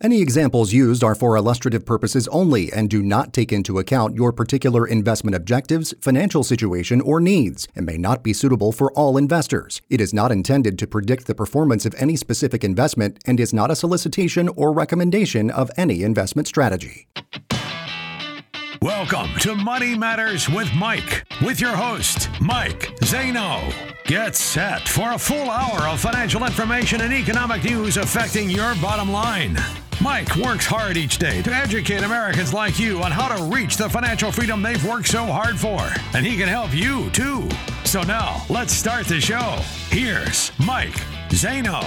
Any examples used are for illustrative purposes only and do not take into account your particular investment objectives, financial situation, or needs, and may not be suitable for all investors. It is not intended to predict the performance of any specific investment and is not a solicitation or recommendation of any investment strategy. Welcome to Money Matters with Mike, with your host, Mike Zano. Get set for a full hour of financial information and economic news affecting your bottom line. Mike works hard each day to educate Americans like you on how to reach the financial freedom they've worked so hard for. And he can help you too. So now, let's start the show. Here's Mike Zano.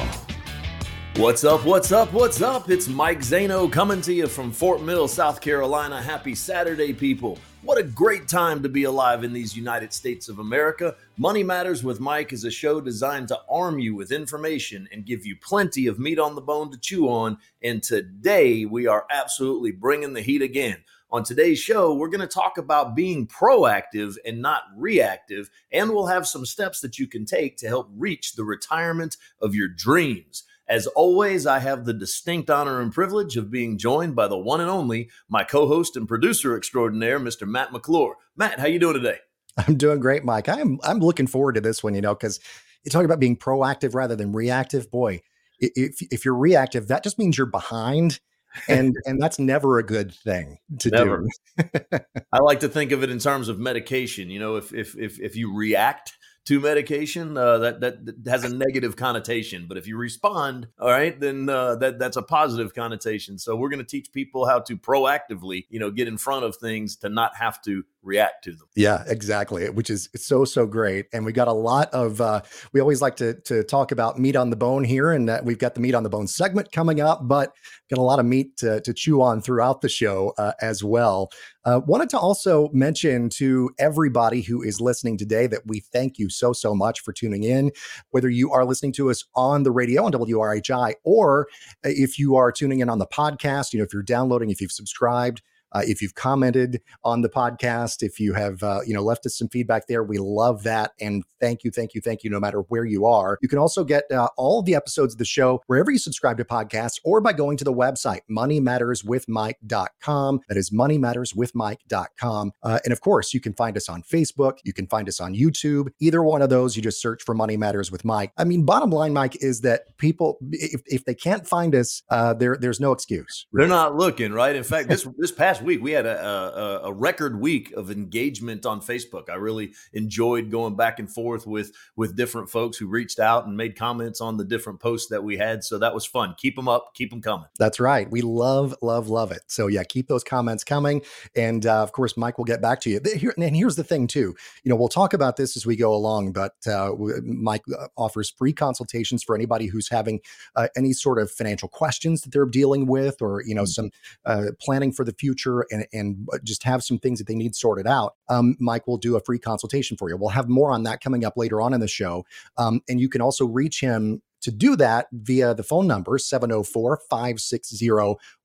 What's up? What's up? What's up? It's Mike Zano coming to you from Fort Mill, South Carolina. Happy Saturday, people. What a great time to be alive in these United States of America. Money Matters with Mike is a show designed to arm you with information and give you plenty of meat on the bone to chew on. And today we are absolutely bringing the heat again. On today's show, we're going to talk about being proactive and not reactive, and we'll have some steps that you can take to help reach the retirement of your dreams. As always, I have the distinct honor and privilege of being joined by the one and only my co-host and producer extraordinaire, Mr. Matt McClure. Matt, how you doing today? I'm doing great, Mike. I'm I'm looking forward to this one, you know, because you talk about being proactive rather than reactive. Boy, if if you're reactive, that just means you're behind. and and that's never a good thing to never. do. I like to think of it in terms of medication. You know, if if if if you react to medication, uh, that, that, that has a negative connotation. But if you respond, all right, then uh, that that's a positive connotation. So we're going to teach people how to proactively, you know, get in front of things to not have to react to them. Yeah, exactly. Which is so so great. And we got a lot of. Uh, we always like to to talk about meat on the bone here, and uh, we've got the meat on the bone segment coming up, but got a lot of meat to, to chew on throughout the show uh, as well. Uh, wanted to also mention to everybody who is listening today that we thank you so so much for tuning in. Whether you are listening to us on the radio on WRHI, or if you are tuning in on the podcast, you know if you're downloading, if you've subscribed uh, if you've commented on the podcast, if you have uh, you know left us some feedback there, we love that. And thank you, thank you, thank you. No matter where you are, you can also get uh, all of the episodes of the show wherever you subscribe to podcasts, or by going to the website moneymatterswithmike.com. That is moneymatterswithmike.com. Uh, and of course, you can find us on Facebook. You can find us on YouTube. Either one of those, you just search for Money Matters with Mike. I mean, bottom line, Mike, is that people, if, if they can't find us, uh, there there's no excuse. Really. They're not looking, right? In fact, this this past week we had a, a, a, record week of engagement on Facebook. I really enjoyed going back and forth with with different folks who reached out and made comments on the different posts that we had. So that was fun. Keep them up. Keep them coming. That's right. We love love love it. So yeah, keep those comments coming. And uh, of course, Mike will get back to you. Here, and here's the thing too. You know, we'll talk about this as we go along. But uh, Mike uh, offers free consultations for anybody who's having uh, any sort of financial questions that they're dealing with, or you know, mm-hmm. some uh, planning for the future and and, uh, just have some things that they need sorted out, um, Mike will do a free consultation for you. We'll have more on that coming up later on in the show. Um, and you can also reach him to do that via the phone number 704 560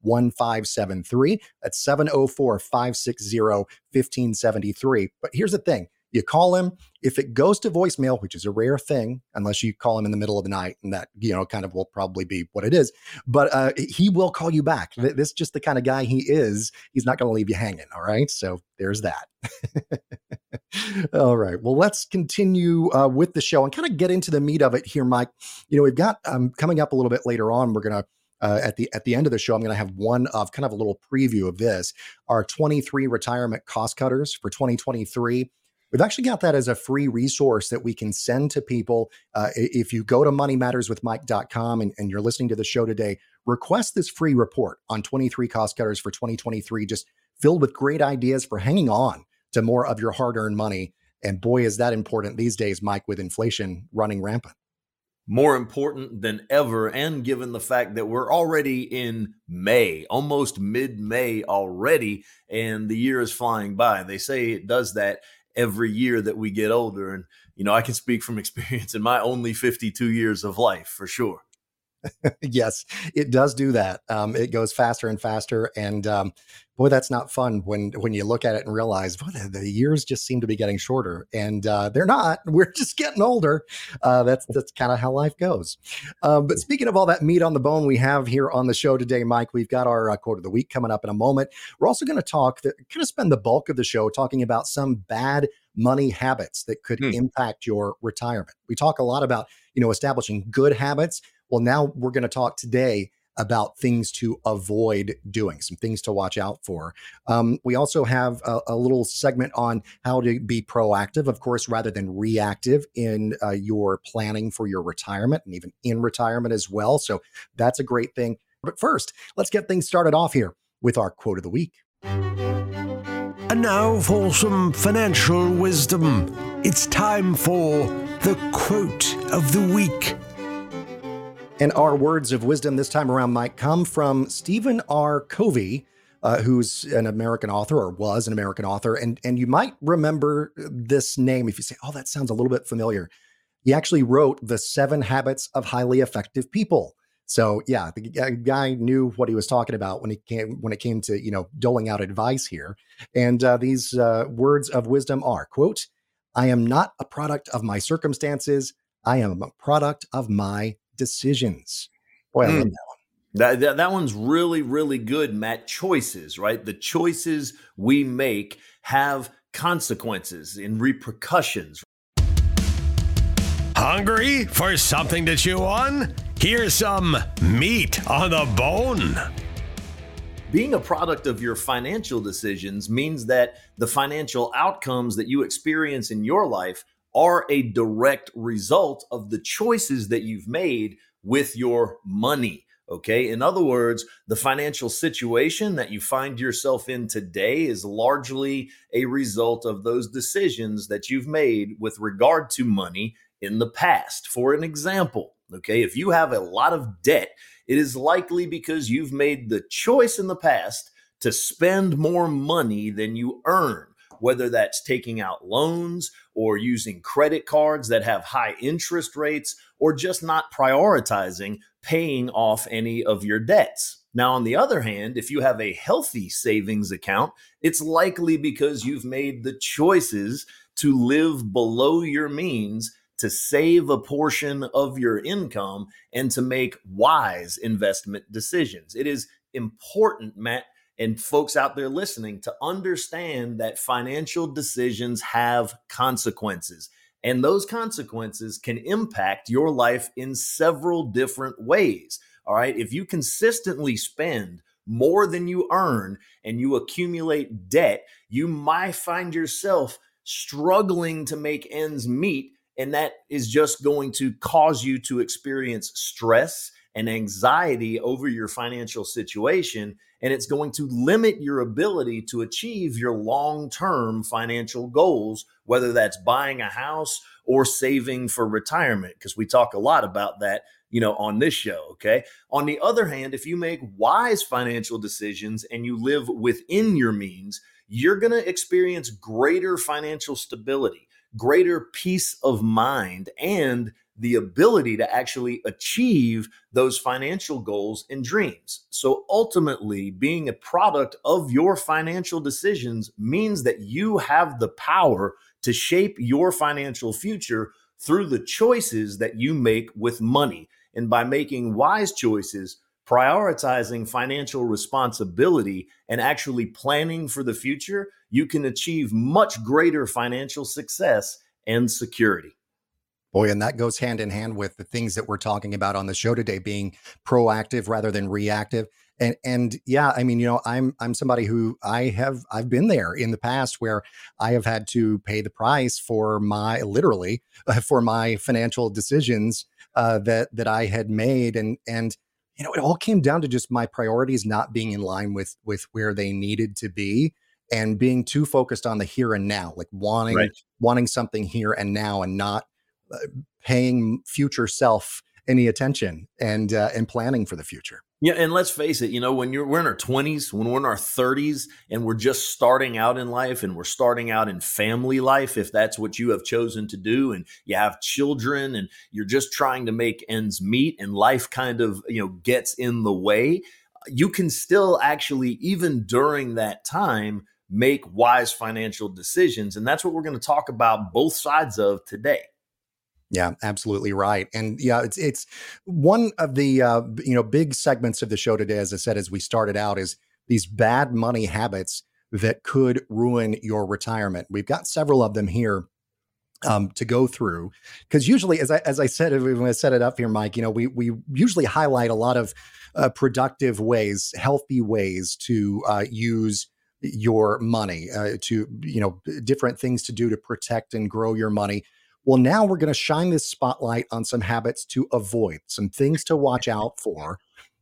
1573. That's 704 560 1573. But here's the thing you call him. If it goes to voicemail, which is a rare thing, unless you call him in the middle of the night, and that you know kind of will probably be what it is. But uh, he will call you back. This is just the kind of guy he is. He's not going to leave you hanging. All right. So there's that. all right. Well, let's continue uh, with the show and kind of get into the meat of it here, Mike. You know, we've got um, coming up a little bit later on. We're gonna uh, at the at the end of the show, I'm going to have one of kind of a little preview of this. Our 23 retirement cost cutters for 2023. We've actually got that as a free resource that we can send to people. Uh, if you go to moneymatterswithmike.com and, and you're listening to the show today, request this free report on 23 cost cutters for 2023, just filled with great ideas for hanging on to more of your hard earned money. And boy, is that important these days, Mike, with inflation running rampant. More important than ever, and given the fact that we're already in May, almost mid May already, and the year is flying by. They say it does that every year that we get older. And, you know, I can speak from experience in my only 52 years of life for sure. yes, it does do that. Um, it goes faster and faster, and um, boy, that's not fun when when you look at it and realize, boy, the, the years just seem to be getting shorter, and uh, they're not. We're just getting older. Uh, that's that's kind of how life goes. Um, but speaking of all that meat on the bone we have here on the show today, Mike, we've got our uh, quote of the week coming up in a moment. We're also going to talk, kind of spend the bulk of the show talking about some bad money habits that could hmm. impact your retirement. We talk a lot about you know establishing good habits. Well, now we're going to talk today about things to avoid doing, some things to watch out for. Um, we also have a, a, little segment on how to be proactive, of course, rather than reactive in uh, your planning for your retirement and even in retirement as well. So that's a great thing. But first, let's get things started off here with our quote of the week. And now for some financial wisdom. It's time for the quote of the week. And our words of wisdom this time around might come from Stephen R. Covey, uh, who's an American author or was an American author. And, and you might remember this name if you say, oh, that sounds a little bit familiar. He actually wrote The Seven Habits of Highly Effective People. So yeah, the guy knew what he was talking about when he came when it came to you know doling out advice here. And uh, these uh, words of wisdom are quote: "I am not a product of my circumstances. I am a product of my decisions. Boy, I mm. love that one. That, that, that one's really, really good, Matt. Choices, right? The choices we make have consequences and repercussions. Hungry for something to chew on? Here's some meat on the bone. Being a product of your financial decisions means that the financial outcomes that you experience in your life are a direct result of the choices that you've made with your money. Okay. In other words, the financial situation that you find yourself in today is largely a result of those decisions that you've made with regard to money in the past. For an example, okay, if you have a lot of debt, it is likely because you've made the choice in the past to spend more money than you earn whether that's taking out loans or using credit cards that have high interest rates or just not prioritizing paying off any of your debts. Now, on the other hand, if you have a healthy savings account, it's likely because you've made the choices to live below your means to save a portion of your income and to make wise investment decisions. It is important, Matt, and folks out there listening to understand that financial decisions have consequences. And those consequences can impact your life in several different ways. All right. If you consistently spend more than you earn and you accumulate debt, you might find yourself struggling to make ends meet. And that is just going to cause you to experience stress and anxiety over your financial situation and it's going to limit your ability to achieve your long term financial goals, whether that's buying a house or saving for retirement, because we talk a lot about that. You know, on this show, okay? On the other hand, if you make wise financial decisions and you live within your means, you're going to experience greater financial stability, greater peace of mind, and the ability to actually achieve those financial goals and dreams. So ultimately, being a product of your financial decisions means that you have the power to shape your financial future through the choices that you make with money. And by making wise choices, prioritizing financial responsibility, and actually planning for the future, you can achieve much greater financial success and security. Boy, and that goes hand in hand with the things that we're talking about on the show today, being proactive rather than reactive. And and yeah, I mean, you know, I'm I'm somebody who I have I've been there in the past where I have had to pay the price for my literally uh, for my financial decisions uh, that that I had made, and and you know, it all came down to just my priorities not being in line with with where they needed to be and being too focused on the here and now like wanting right. wanting something here and now and not paying future self any attention and uh, and planning for the future. Yeah, and let's face it, you know, when you're we're in our 20s, when we're in our 30s and we're just starting out in life and we're starting out in family life if that's what you have chosen to do and you have children and you're just trying to make ends meet and life kind of, you know, gets in the way, you can still actually even during that time make wise financial decisions and that's what we're going to talk about both sides of today. Yeah, absolutely right. And yeah, it's it's one of the uh, you know big segments of the show today, as I said, as we started out, is these bad money habits that could ruin your retirement. We've got several of them here um, to go through because usually, as I as I said when I set it up here, Mike, you know, we we usually highlight a lot of uh, productive ways, healthy ways to uh, use your money, uh, to you know, different things to do to protect and grow your money. Well, now we're going to shine this spotlight on some habits to avoid, some things to watch out for,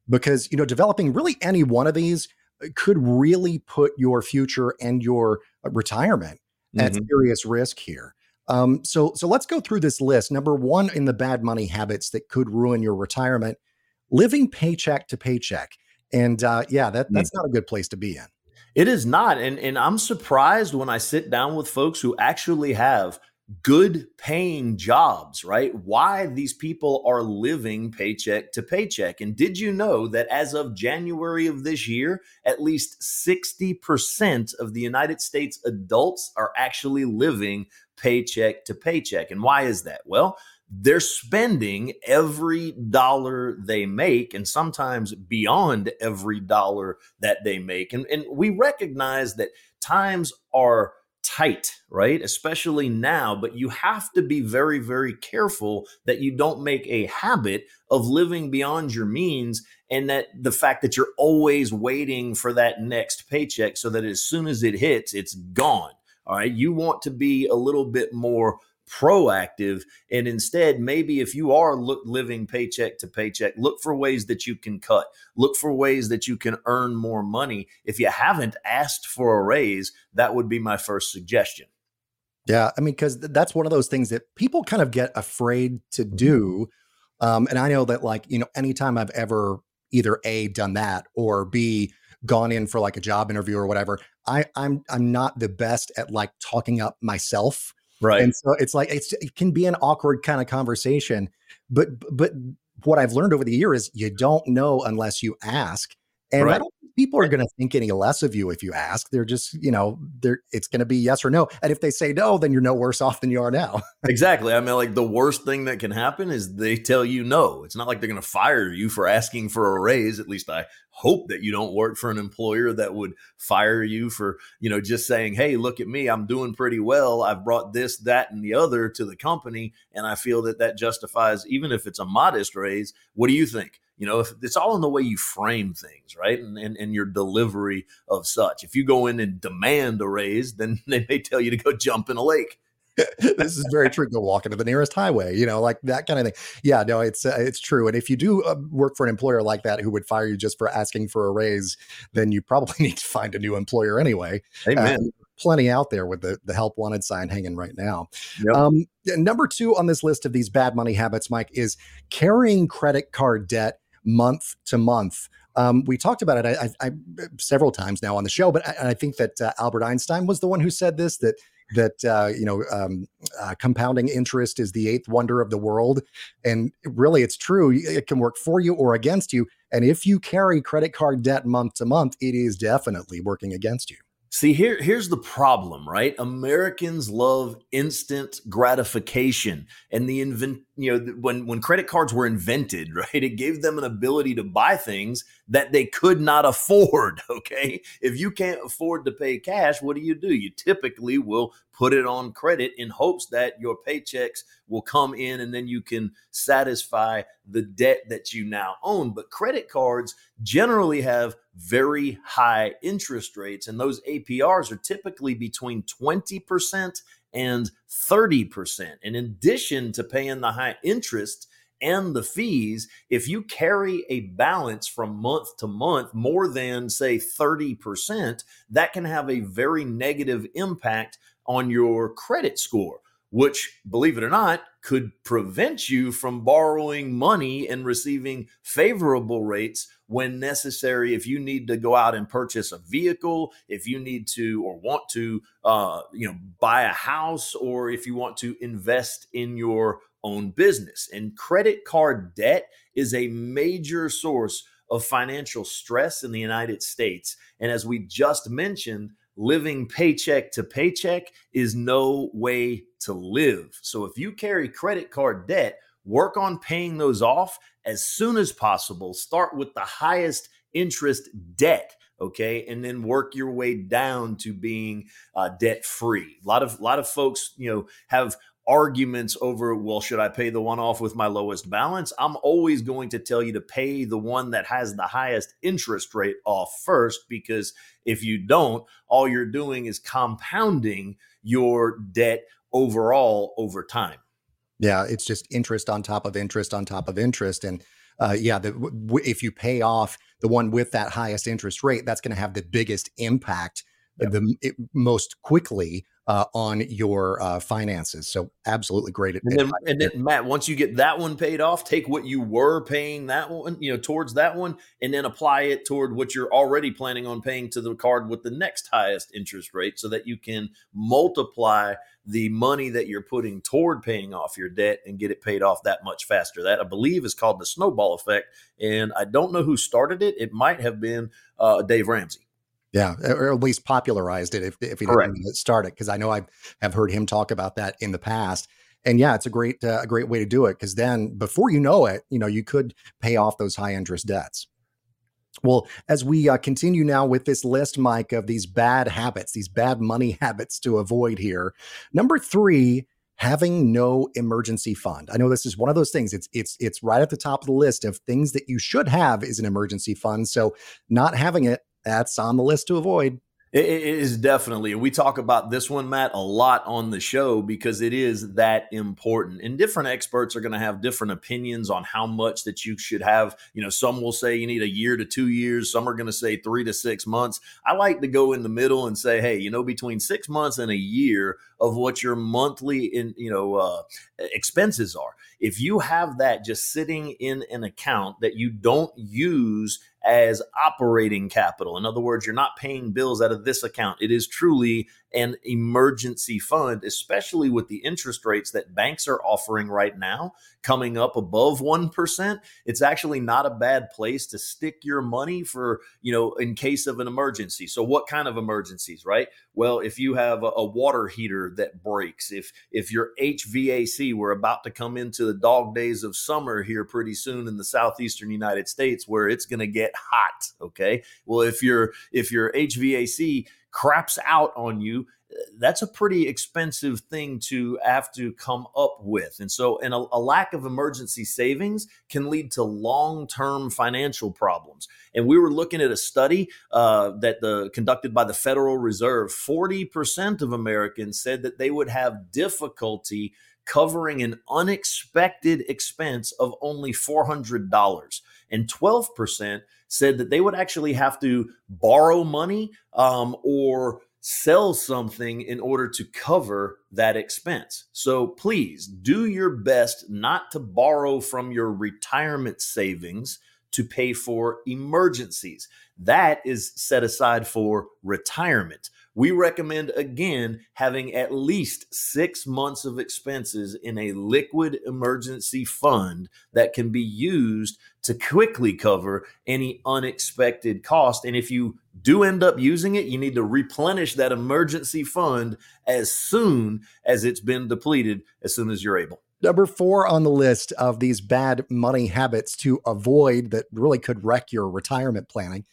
because, you know, developing really any one of these uh, could really put your future and your uh, retirement at mm-hmm. serious risk here. Um, so, so let's go through this list. Number one in the bad money habits that could ruin your retirement: living paycheck to paycheck. And uh, yeah, that that's mm. not a good place to be in. It is not, and and I'm surprised when I sit down with folks who actually have good paying jobs, right? Why these people are living paycheck to paycheck. And did you know that as of January of this year, at least 60% of the United States adults are actually living paycheck to paycheck? And why is that? Well, they're spending every dollar they make and sometimes beyond every dollar that they make. And, and we recognize that times are tight, right? Especially now, but you have to be very, very careful that you don't make a habit of living beyond your means and that the fact that you're always waiting for that next paycheck so that as soon as it hits, it's gone. All right. You want to be a little bit more proactive and instead maybe if you are look, living paycheck to paycheck look for ways that you can cut. Look for ways that you can earn more money. If you haven't asked for a raise that would be my first suggestion. Yeah i mean because that's one of those things that people kind of get afraid to mm-hmm. do um, and i know that like you know anytime i've ever either a done that or b gone in for like a job interview or whatever i i'm i'm not the best at like talking up myself Right. And so it's like it's it can be an awkward kind of conversation. But but what I've learned over the year is you don't know unless you ask. And right. I don't people are going to think any less of you if you ask. They're just, you know, they're it's going to be yes or no. And if they say no, then you're no worse off than you are now. exactly. I mean, like the worst thing that can happen is they tell you no. It's not like they're going to fire you for asking for a raise. At least I hope that you don't work for an employer that would fire you for, you know, just saying, "Hey, look at me. I'm doing pretty well. I've brought this, that and the other to the company and I feel that that justifies even if it's a modest raise. What do you think?" You know, if it's all in the way you frame things, right? And, and, and your delivery of such. If you go in and demand a raise, then they may tell you to go jump in a lake. this is very true. Go walk into the nearest highway, you know, like that kind of thing. Yeah, no, it's uh, it's true. And if you do uh, work for an employer like that who would fire you just for asking for a raise, then you probably need to find a new employer anyway. Amen. Uh, plenty out there with the, the help wanted sign hanging right now. Yep. Um, number two on this list of these bad money habits, Mike, is carrying credit card debt month to month. Um, we talked about it I, I, I, several times now on the show, but I, think that uh, Albert Einstein was the one who said this that that uh, you know um, uh, compounding interest is the eighth wonder of the world, and really it's true. It can work for you or against you, and if you carry credit card debt month to month, it is definitely working against you. See, here, here's the problem, right? Americans love instant gratification, and the invent, you know, when when credit cards were invented, right, it gave them an ability to buy things that they could not afford. Okay, if you can't afford to pay cash, what do you do? You typically will put it on credit in hopes that your paychecks will come in and then you can satisfy the debt that you now own. But credit cards generally have very high interest rates, and those APRs are typically between 20% and 30%. In addition to paying the high interest, and the fees, if you carry a balance from month to month more than, say, 30%, that can have a very negative impact on your credit score. which, believe it or not, could prevent you from borrowing money and receiving favorable rates when necessary. If you need to go out and purchase a vehicle, if you need to or want to, uh, you know, buy a house, or if you want to invest in your own business. And credit card debt is a major source of financial stress in the United States. And as we just mentioned, living paycheck to paycheck is no way to live. So if you carry credit card debt, work on paying those off as soon as possible. Start with the highest interest debt okay and then work your way down to being uh, debt free a lot of a lot of folks you know have arguments over, well, should I pay the one off with my lowest balance? I'm always going to tell you to pay the one that has the highest interest rate off first, because if you don't, all you're doing is compounding your debt overall over time. Yeah, it's just interest on top of interest on top of interest. And uh, yeah, the, w- if you pay off the one with that highest interest rate, that's going to have the biggest impact yep. the it, most quickly uh, on your uh, finances. So absolutely great. And then, and then, Matt, once you get that one paid off, take what you were paying that one, you know, towards that one, and then apply it toward what you're already planning on paying to the card with the next highest interest rate, so that you can multiply the money that you're putting toward paying off your debt and get it paid off that much faster. That I believe is called the snowball effect, and I don't know who started it. It might have been uh, Dave Ramsey. Yeah, or at least popularized it if, if he didn't start it, because I know I have heard him talk about that in the past. And yeah, it's a great uh, a great way to do it because then before you know it, you know you could pay off those high interest debts. Well, as we uh, continue now with this list, Mike, of these bad habits, these bad money habits to avoid here. Number three, having no emergency fund. I know this is one of those things. It's it's it's right at the top of the list of things that you should have is an emergency fund. So not having it that's on the list to avoid. It is definitely. And we talk about this one, Matt, a lot on the show because it is that important. And different experts are going to have different opinions on how much that you should have. You know, some will say you need a year to two years. Some are going to say three to six months. I like to go in the middle and say, hey, you know, between six months and a year of what your monthly in you know uh, expenses are. If you have that just sitting in an account that you don't use as operating capital. In other words, you're not paying bills out of this account. It is truly an emergency fund, especially with the interest rates that banks are offering right now, coming up above 1%. It's actually not a bad place to stick your money for, you know, in case of an emergency. So what kind of emergencies, right? Well, if you have a, a water heater that breaks, if if your HVAC, we're about to come into the dog days of summer here pretty soon in the southeastern United States where it's going to get hot, okay? Well, if your if your HVAC craps out on you, that's a pretty expensive thing to have to come up with. And so, and a, a lack of emergency savings can lead to long term financial problems. And we were looking at a study uh, that the conducted by the Federal Reserve. Forty percent of Americans said that they would have difficulty covering an unexpected expense of only $400. And 12% said that they would actually have to borrow money um, or sell something in order to cover that expense. So please do your best not to borrow from your retirement savings to pay for emergencies. That is set aside for retirement we recommend again having at least six months of expenses in a liquid emergency fund that can be used to quickly cover any unexpected cost. And if you do end up using it, you need to replenish that emergency fund as soon as it's been depleted, as soon as you're able. Number four on the list of these bad money habits to avoid that really could wreck your retirement planning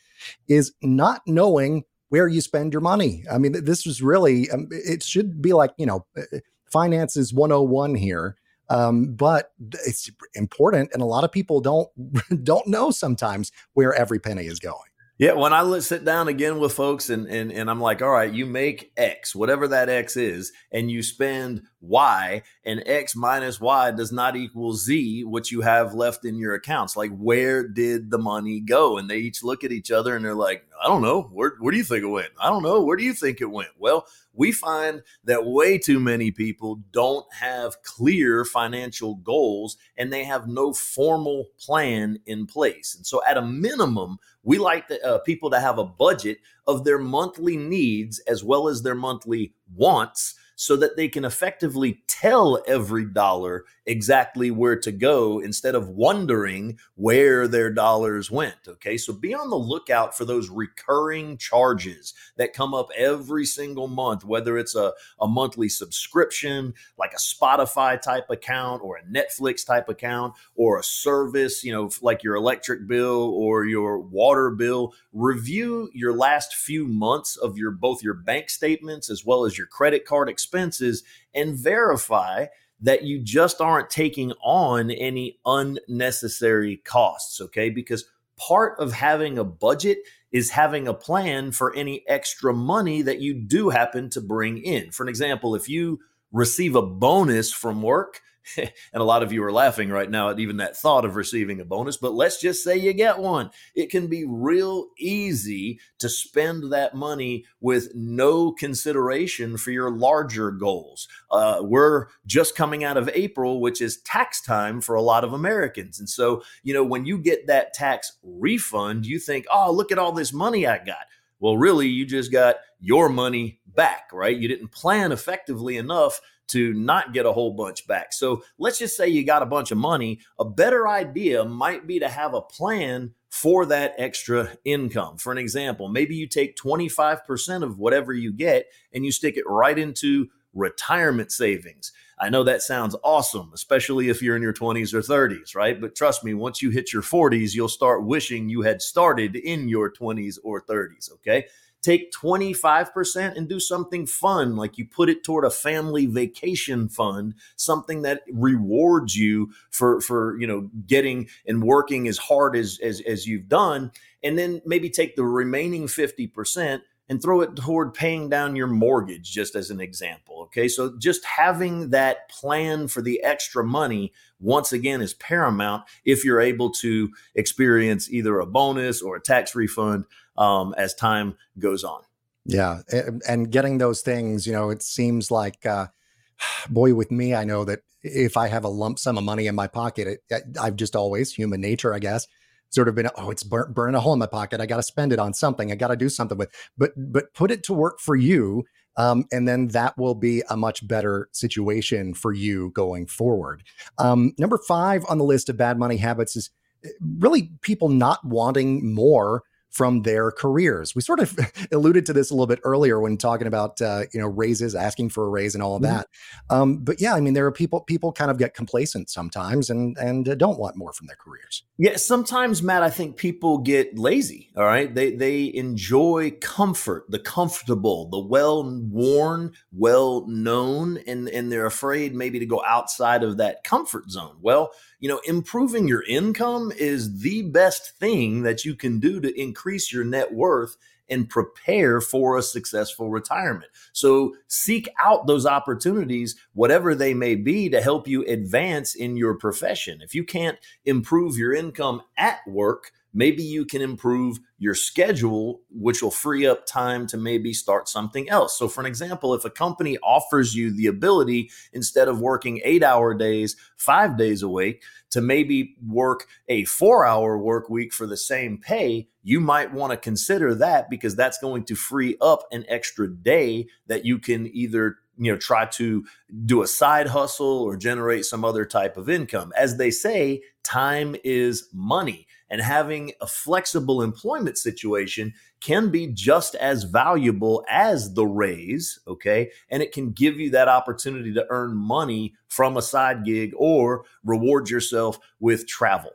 is not knowing where you spend your money. I mean, this was really, um, it should be like, you know, uh, uh, finances 101 here. Um, but it's important, and a lot of people don't don't know sometimes where every penny is going. Yeah, when I sit down again with folks and, and and I'm like, all right, you make X, whatever that X is, and you spend Y, and X minus Y does not equal Z, what you have left in your accounts. Like, where did the money go? And they each look at each other and they're like, I don't know. Where, where do you think it went? I don't know. Where do you think it went? Well, we find that way too many people don't have clear financial goals and they have no formal plan in place. And so, at a minimum, we like the, uh, people to have a budget of their monthly needs as well as their monthly wants so that they can effectively tell every dollar exactly where to go instead of wondering where their dollars went. Okay. So be on the lookout for those recurring charges that come up every single month, whether it's a, a monthly subscription, like a Spotify type account or a Netflix type account or a service, you know, like your electric bill or your water bill. Review your last few months of your both your bank statements as well as your credit card expenses and verify that you just aren't taking on any unnecessary costs, okay? Because part of having a budget is having a plan for any extra money that you do happen to bring in. For an example, if you receive a bonus from work, and a lot of you are laughing right now at even that thought of receiving a bonus, but let's just say you get one. It can be real easy to spend that money with no consideration for your larger goals. Uh, we're just coming out of April, which is tax time for a lot of Americans. And so, you know, when you get that tax refund, you think, oh, look at all this money I got. Well, really, you just got your money back, right? You didn't plan effectively enough to not get a whole bunch back. So let's just say you got a bunch of money. A better idea might be to have a plan for that extra income. For an example, maybe you take 25% of whatever you get and you stick it right into retirement savings. I know that sounds awesome, especially if you're in your 20s or 30s, right? But trust me, once you hit your 40s, you'll start wishing you had started in your 20s or 30s, okay? Take 25% and do something fun like you put it toward a family vacation fund something that rewards you for for you know getting and working as hard as as, as you've done and then maybe take the remaining 50% and throw it toward paying down your mortgage, just as an example. Okay. So just having that plan for the extra money, once again, is paramount if you're able to experience either a bonus or a tax refund um, as time goes on. Yeah. And getting those things, you know, it seems like, uh, boy, with me, I know that if I have a lump sum of money in my pocket, it, I've just always human nature, I guess, sort of been, oh, it's burn, burning a hole in my pocket. I got to spend it on something. I got to do something with, but, but put it to work for you. Um, and then that will be a much better situation for you going forward. Um, number five on the list of bad money habits is eh, really people not wanting more from their careers. We sort of alluded to this a little bit earlier when talking about uh, you know raises, asking for a raise, and all of mm-hmm. that. Um, but yeah, I mean, there are people people kind of get complacent sometimes and and uh, don't want more from their careers. Yeah, sometimes Matt, I think people get lazy. All right, they they enjoy comfort, the comfortable, the well worn, well known, and and they're afraid maybe to go outside of that comfort zone. Well you know, improving your income is the best thing that you can do to increase your net worth and prepare for a successful retirement. So seek out those opportunities, whatever they may be, to help you advance in your profession. If you can't improve your income at work, maybe you can improve your schedule, which will free up time to maybe start something else. So, for an example, if a company offers you the ability, instead of working eight hour days, five days a week, to maybe work a four hour work week for the same pay, you might want to consider that because that's going to free up an extra day that you can either you know try to do a side hustle or generate some other type of income as they say time is money and having a flexible employment situation can be just as valuable as the raise okay? And it can give you that opportunity to earn money from a side gig or reward yourself with travel.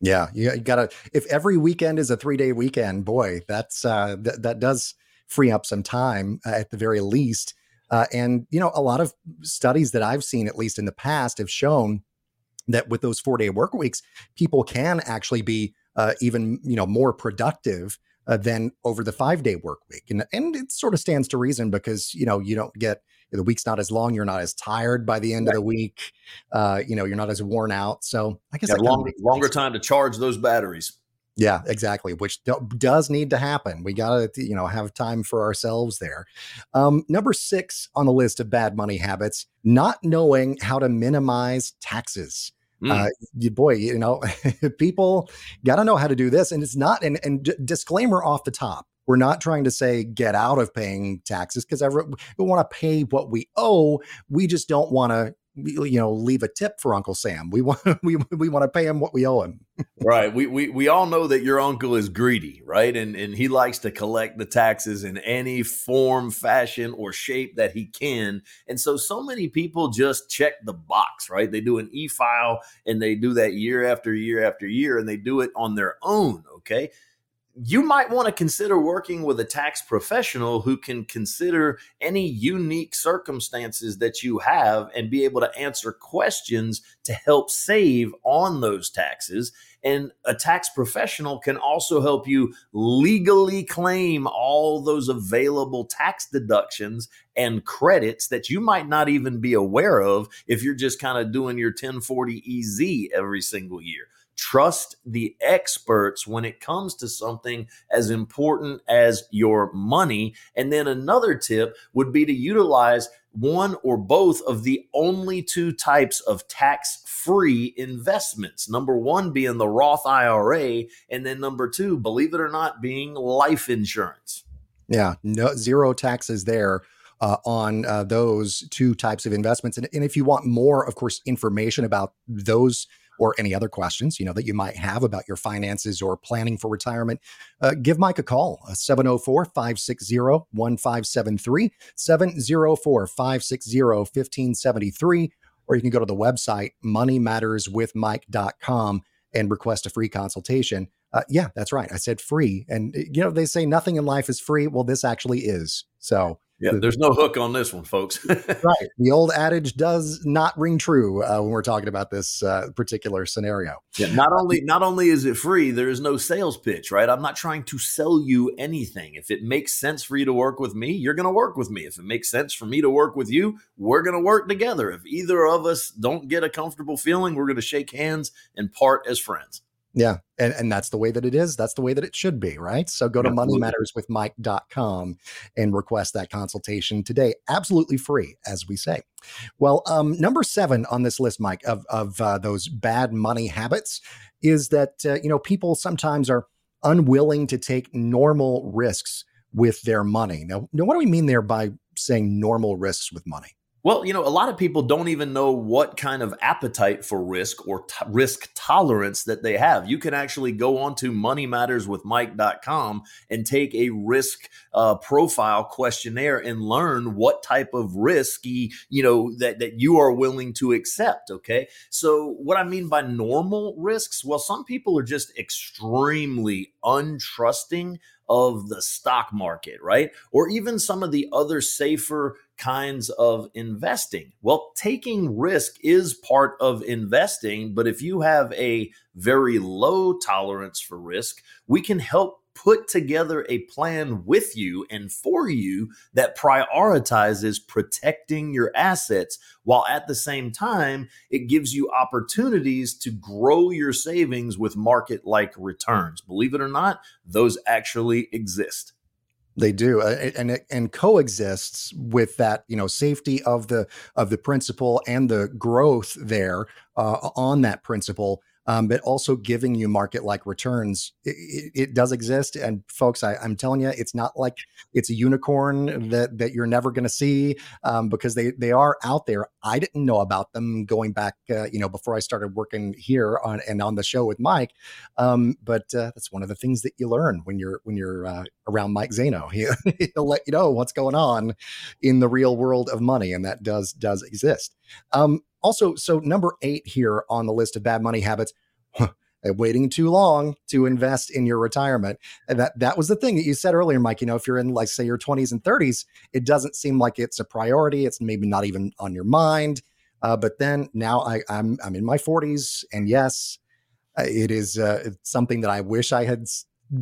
Yeah you, gotta if every weekend is a three day weekend boy that's uh th- that does free up some time uh, at the very least. Uh, and you know, a lot of studies that I've seen, at least in the past, have shown that with those four day work weeks, people can actually be uh, even you know more productive uh, than over the five day work week, and and it sort of stands to reason because you know you don't get the week's not as long, you're not as tired by the end right. of the week, uh, you know, you're not as worn out. So I guess yeah, long, longer time to charge those batteries. Yeah, exactly. Which do, does need to happen. We got to, you know, have time for ourselves there. Um, number six on the list of bad money habits: not knowing how to minimize taxes. Mm. Uh, you, boy, you know, people got to know how to do this, and it's not. And, and d- disclaimer off the top: we're not trying to say get out of paying taxes because we want to pay what we owe. We just don't want to you know leave a tip for uncle sam. We want we, we want to pay him what we owe him. Right. We, we we all know that your uncle is greedy right? And and he likes to collect the taxes in any form fashion or shape that he can. And so so many people just check the box right? They do an e-file and they do that year after year after year and they do it on their own okay you might want to consider working with a tax professional who can consider any unique circumstances that you have and be able to answer questions to help save on those taxes. And a tax professional can also help you legally claim all those available tax deductions and credits that you might not even be aware of if you're just kind of doing your 1040 EZ every single year. Trust the experts when it comes to something as important as your money. And then another tip would be to utilize one or both of the only two types of tax free investments. Number one being the Roth IRA, and then number two, believe it or not, being life insurance. Yeah, no zero taxes there. Uh, on uh, those two types of investments. And, and if you want more, of course, information about those or any other questions, you know, that you might have about your finances or planning for retirement, uh, give Mike a call, 704-560-1573, 704-560-1573, or you can go to the website moneymatterswithmike.com and request a free consultation. Uh, yeah, that's right. I said free. And, you know, they say nothing in life is free. Well, this actually is. So yeah, there's no hook on this one, folks. right. The old adage does not ring true uh, when we're talking about this uh, particular scenario. Yeah. Not only not only is it free, there is no sales pitch, right? I'm not trying to sell you anything. If it makes sense for you to work with me, you're going to work with me. If it makes sense for me to work with you, we're going to work together. If either of us don't get a comfortable feeling, we're going to shake hands and part as friends. Yeah. And, and that's the way that it is. That's the way that it should be, right? So go to Absolutely. moneymatterswithmike.com and request that consultation today. Absolutely free, as we say. Well, um, number seven on this list, Mike, of, of uh, those bad money habits is that, uh, you know, people sometimes are unwilling to take normal risks with their money. Now, now, what do we mean there by saying normal risks with money? Well, you know, a lot of people don't even know what kind of appetite for risk or t- risk tolerance that they have. You can actually go on to moneymatterswithmike.com and take a risk uh, profile questionnaire and learn what type of risky, you know, that, that you are willing to accept. Okay. So, what I mean by normal risks, well, some people are just extremely untrusting of the stock market, right? Or even some of the other safer kinds of investing? Well, taking risk is part of investing, but if you have a very low tolerance for risk, we can help put together a plan with you and for you that prioritizes protecting your assets while at the same time it gives you opportunities to grow your savings with market like returns. Believe it or not, those actually exist. They do, uh, and and coexists with that you know safety of the of the principal and the growth there uh, on that principal um, but also giving you market like returns. It, it, it, does exist, and folks, I, am telling you, it's not like it's a unicorn that that you're never going to see um, because they they are out there. I didn't know about them going back, uh, you know, before I started working here on and on the show with Mike. Um, but uh, that's one of the things that you learn when you're when you're uh, around Mike Zano. He, will let you know what's going on in the real world of money, and that does does exist. Um, also, so number eight here on the list of bad money habits, waiting too long to invest in your retirement. And that that was the thing that you said earlier, Mike. You know, if you're in like say your 20s and 30s, it doesn't seem like it's a priority. It's maybe not even on your mind. Uh, but then now I, I'm I'm in my 40s, and yes, uh, it is uh, something that I wish I had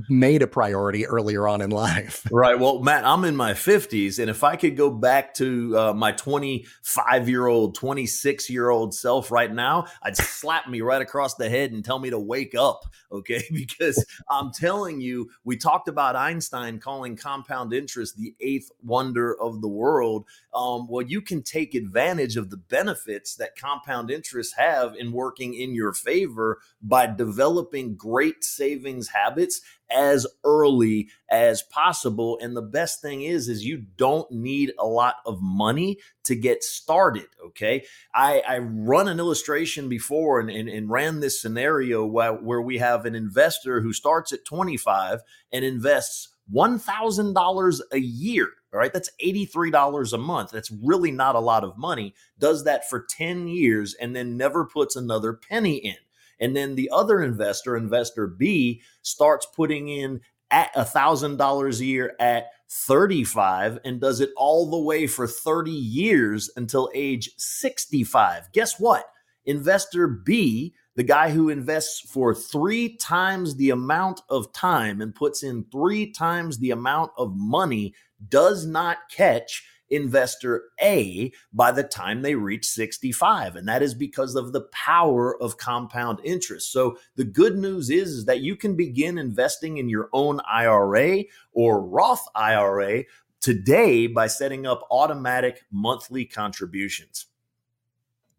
made a priority earlier on in life. Right. Well, Matt, I'm in my 50s. And if I could go back to uh, my 25 year old, 26 year old self right now, I'd slap me right across the head and tell me to wake up. Okay. Because I'm telling you, we talked about Einstein calling compound interest the eighth wonder of the world. Um, well, you can take advantage of the benefits that compound interest have in working in your favor by developing great savings habits as early as possible. And the best thing is is you don't need a lot of money to get started okay? I, I run an illustration before and, and, and ran this scenario where, where we have an investor who starts at 25 and invests $1000 a year all right? That's $83 a month. That's really not a lot of money. Does that for 10 years and then never puts another penny in and then the other investor, investor B, starts putting in at a thousand dollars a year at 35 and does it all the way for 30 years until age 65. Guess what? Investor B, the guy who invests for three times the amount of time and puts in three times the amount of money, does not catch investor A by the time they reach 65. And that is because of the power of compound interest. So the good news is, is that you can begin investing in your own IRA or Roth IRA today by setting up automatic monthly contributions.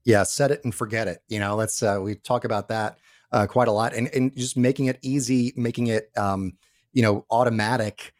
Yeah, set it and forget it. You know, let's uh, we talk about that uh, quite a lot, and and just making it easy, making it um, you know automatic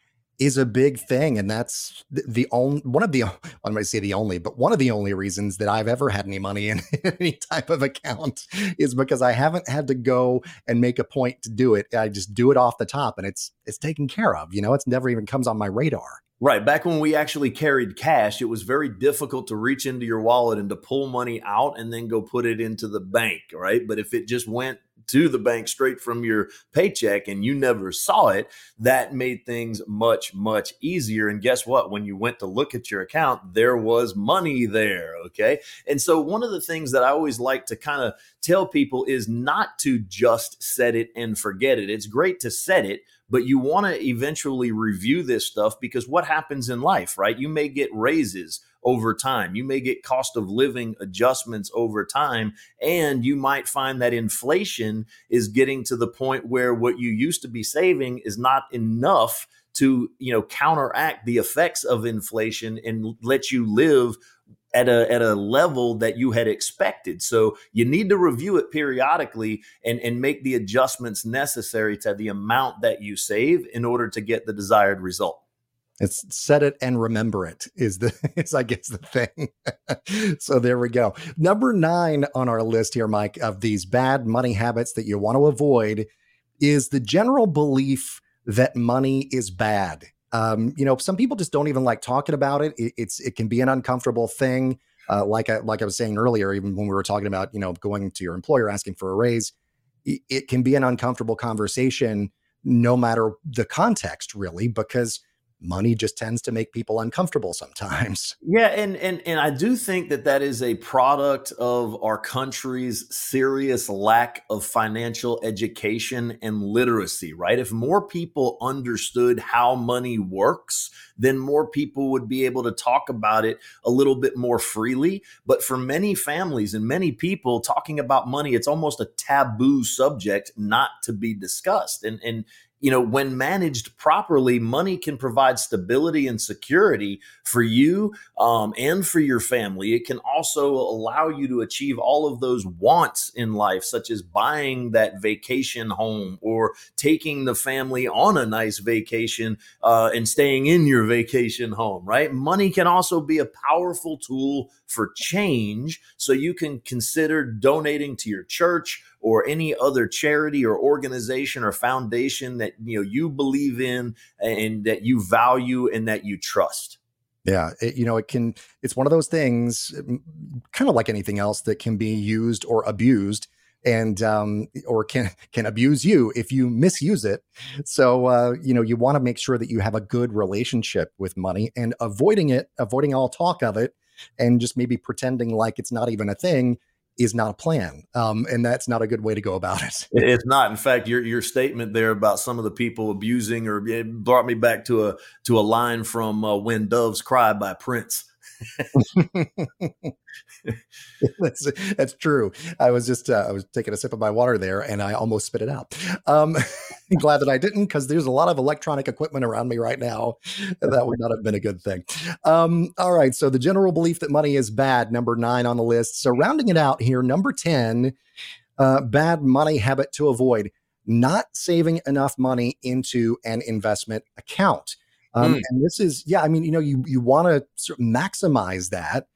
is a big thing and that's the only one of the i might say the only but one of the only reasons that i've ever had any money in any type of account is because i haven't had to go and make a point to do it i just do it off the top and it's it's taken care of you know it's never even comes on my radar Right. Back when we actually carried cash, it was very difficult to reach into your wallet and to pull money out and then go put it into the bank. Right. But if it just went to the bank straight from your paycheck and you never saw it, that made things much, much easier. And guess what? When you went to look at your account, there was money there. Okay. And so, one of the things that I always like to kind of tell people is not to just set it and forget it. It's great to set it, but you want to eventually review this stuff because what happens in life, right? You may get raises over time. You may get cost of living adjustments over time. And you might find that inflation is getting to the point where what you used to be saving is not enough to you know counteract the effects of inflation and let you live at a at a level that you had expected. So you need to review it periodically and and make the adjustments necessary to the amount that you save in order to get the desired result. It's set it and remember it is the is I guess the thing. so there we go. Number nine on our list here, Mike, of these bad money habits that you want to avoid is the general belief that money is bad. Um, you know, some people just don't even like talking about it. it it's it can be an uncomfortable thing. Uh, like I like I was saying earlier, even when we were talking about you know going to your employer asking for a raise, it, it can be an uncomfortable conversation, no matter the context, really, because money just tends to make people uncomfortable sometimes. Yeah, and and and I do think that that is a product of our country's serious lack of financial education and literacy, right? If more people understood how money works, then more people would be able to talk about it a little bit more freely, but for many families and many people talking about money, it's almost a taboo subject not to be discussed. And and you know, when managed properly, money can provide stability and security for you um, and for your family. It can also allow you to achieve all of those wants in life, such as buying that vacation home or taking the family on a nice vacation uh, and staying in your vacation home, right? Money can also be a powerful tool for change. So you can consider donating to your church or any other charity or organization or foundation that you know you believe in and that you value and that you trust yeah it, you know it can it's one of those things kind of like anything else that can be used or abused and um, or can can abuse you if you misuse it. So uh, you know you want to make sure that you have a good relationship with money and avoiding it, avoiding all talk of it, and just maybe pretending like it's not even a thing is not a plan, um, and that's not a good way to go about it. It's not. In fact, your your statement there about some of the people abusing, or it brought me back to a to a line from uh, "When Doves Cry" by Prince. that's, that's true. I was just uh, I was taking a sip of my water there, and I almost spit it out. Um, glad that I didn't, because there's a lot of electronic equipment around me right now. That would not have been a good thing. Um, all right, so the general belief that money is bad, number nine on the list. So rounding it out here, number ten, uh, bad money habit to avoid: not saving enough money into an investment account. Um, mm. And this is, yeah, I mean, you know, you you want to sort of maximize that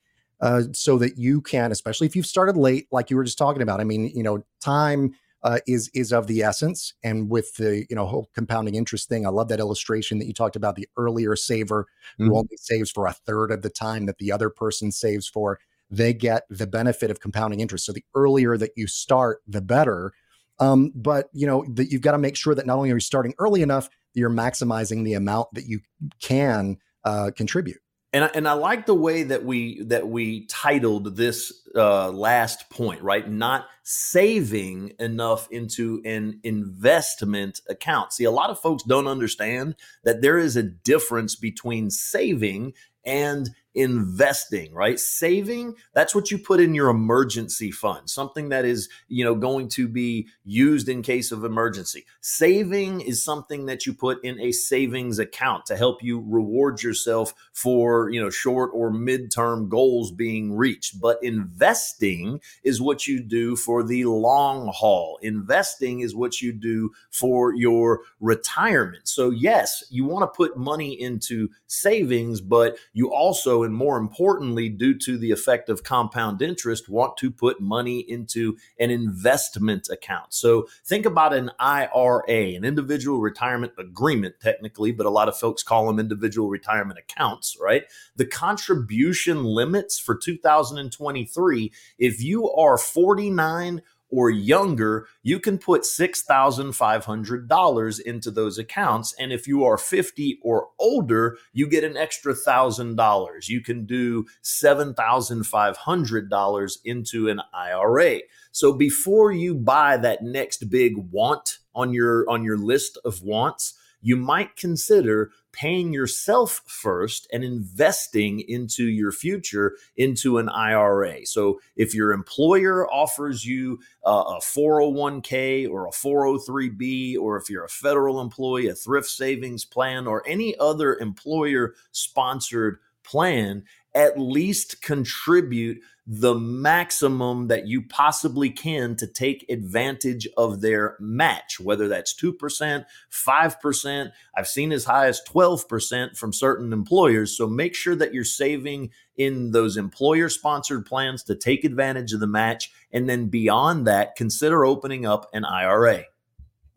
uh, so that you can, especially if you've started late, like you were just talking about. I mean, you know, time uh, is is of the essence, and with the you know whole compounding interest thing, I love that illustration that you talked about. The earlier saver mm. who only saves for a third of the time that the other person saves for, they get the benefit of compounding interest. So the earlier that you start, the better. Um, but you know that you've got to make sure that not only are you starting early enough, you're maximizing the amount that you can uh, contribute. And I, and I like the way that we that we titled this uh, last point, right? Not saving enough into an investment account. See, a lot of folks don't understand that there is a difference between saving and investing, right? Saving, that's what you put in your emergency fund, something that is, you know, going to be used in case of emergency. Saving is something that you put in a savings account to help you reward yourself for, you know, short or midterm goals being reached. But investing is what you do for the long haul. Investing is what you do for your retirement. So yes, you want to put money into savings, but you also and more importantly, due to the effect of compound interest, want to put money into an investment account. So think about an IRA, an individual retirement agreement, technically, but a lot of folks call them individual retirement accounts, right? The contribution limits for 2023, if you are 49 or younger, you can put $6,500 into those accounts. And if you are 50 or older, you get an extra $1,000. You can do $7,500 into an IRA. So before you buy that next big want on your on your list of wants, you might consider paying yourself first and investing into your future into an IRA. So if your employer offers you uh, a 401k or a 403b, or if you're a federal employee, a thrift savings plan, or any other employer sponsored plan, at least contribute the maximum that you possibly can to take advantage of their match, whether that's 2%, 5%. I've seen as high as 12% from certain employers. So make sure that you're saving in those employer sponsored plans to take advantage of the match. And then beyond that, consider opening up an IRA.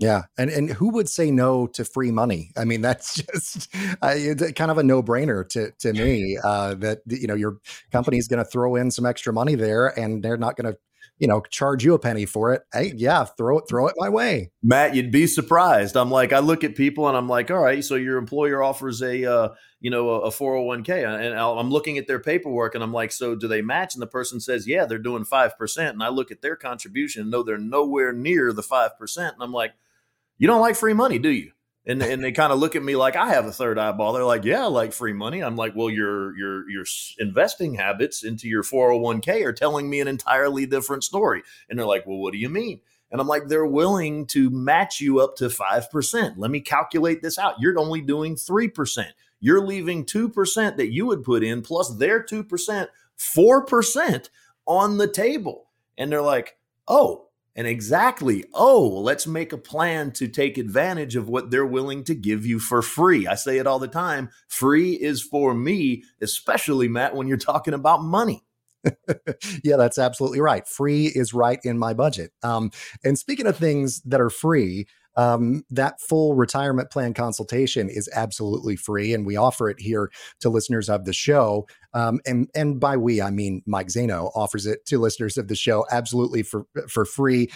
Yeah, and and who would say no to free money? I mean, that's just uh, kind of a no brainer to to me. Uh, that you know your company is going to throw in some extra money there, and they're not going to you know charge you a penny for it. Hey, yeah, throw it throw it my way. Matt, you'd be surprised. I'm like, I look at people and I'm like, all right, so your employer offers a uh, you know a, 401k, and I'm looking at their paperwork and I'm like, so do they match? And the person says, yeah, they're doing five percent, and I look at their contribution and know they're nowhere near the five percent, and I'm like you don't like free money, do you? And and they kind of look at me like I have a third eyeball. They're like, yeah, I like free money. I'm like, well, your your your investing habits into your 401k are telling me an entirely different story. And they're like, well, what do you mean? And I'm like, they're willing to match you up to 5%. Let me calculate this out. You're only doing 3%. You're leaving 2% that you would put in plus their 2%, 4% on the table. And they're like, oh, and exactly, oh, let's make a plan to take advantage of what they're willing to give you for free. I say it all the time free is for me, especially, Matt, when you're talking about money. yeah, that's absolutely right. Free is right in my budget. Um, and speaking of things that are free, um, that full retirement plan consultation is absolutely free, and we offer it here to listeners of the show. Um, and and by we, I mean Mike Zano offers it to listeners of the show absolutely for for free.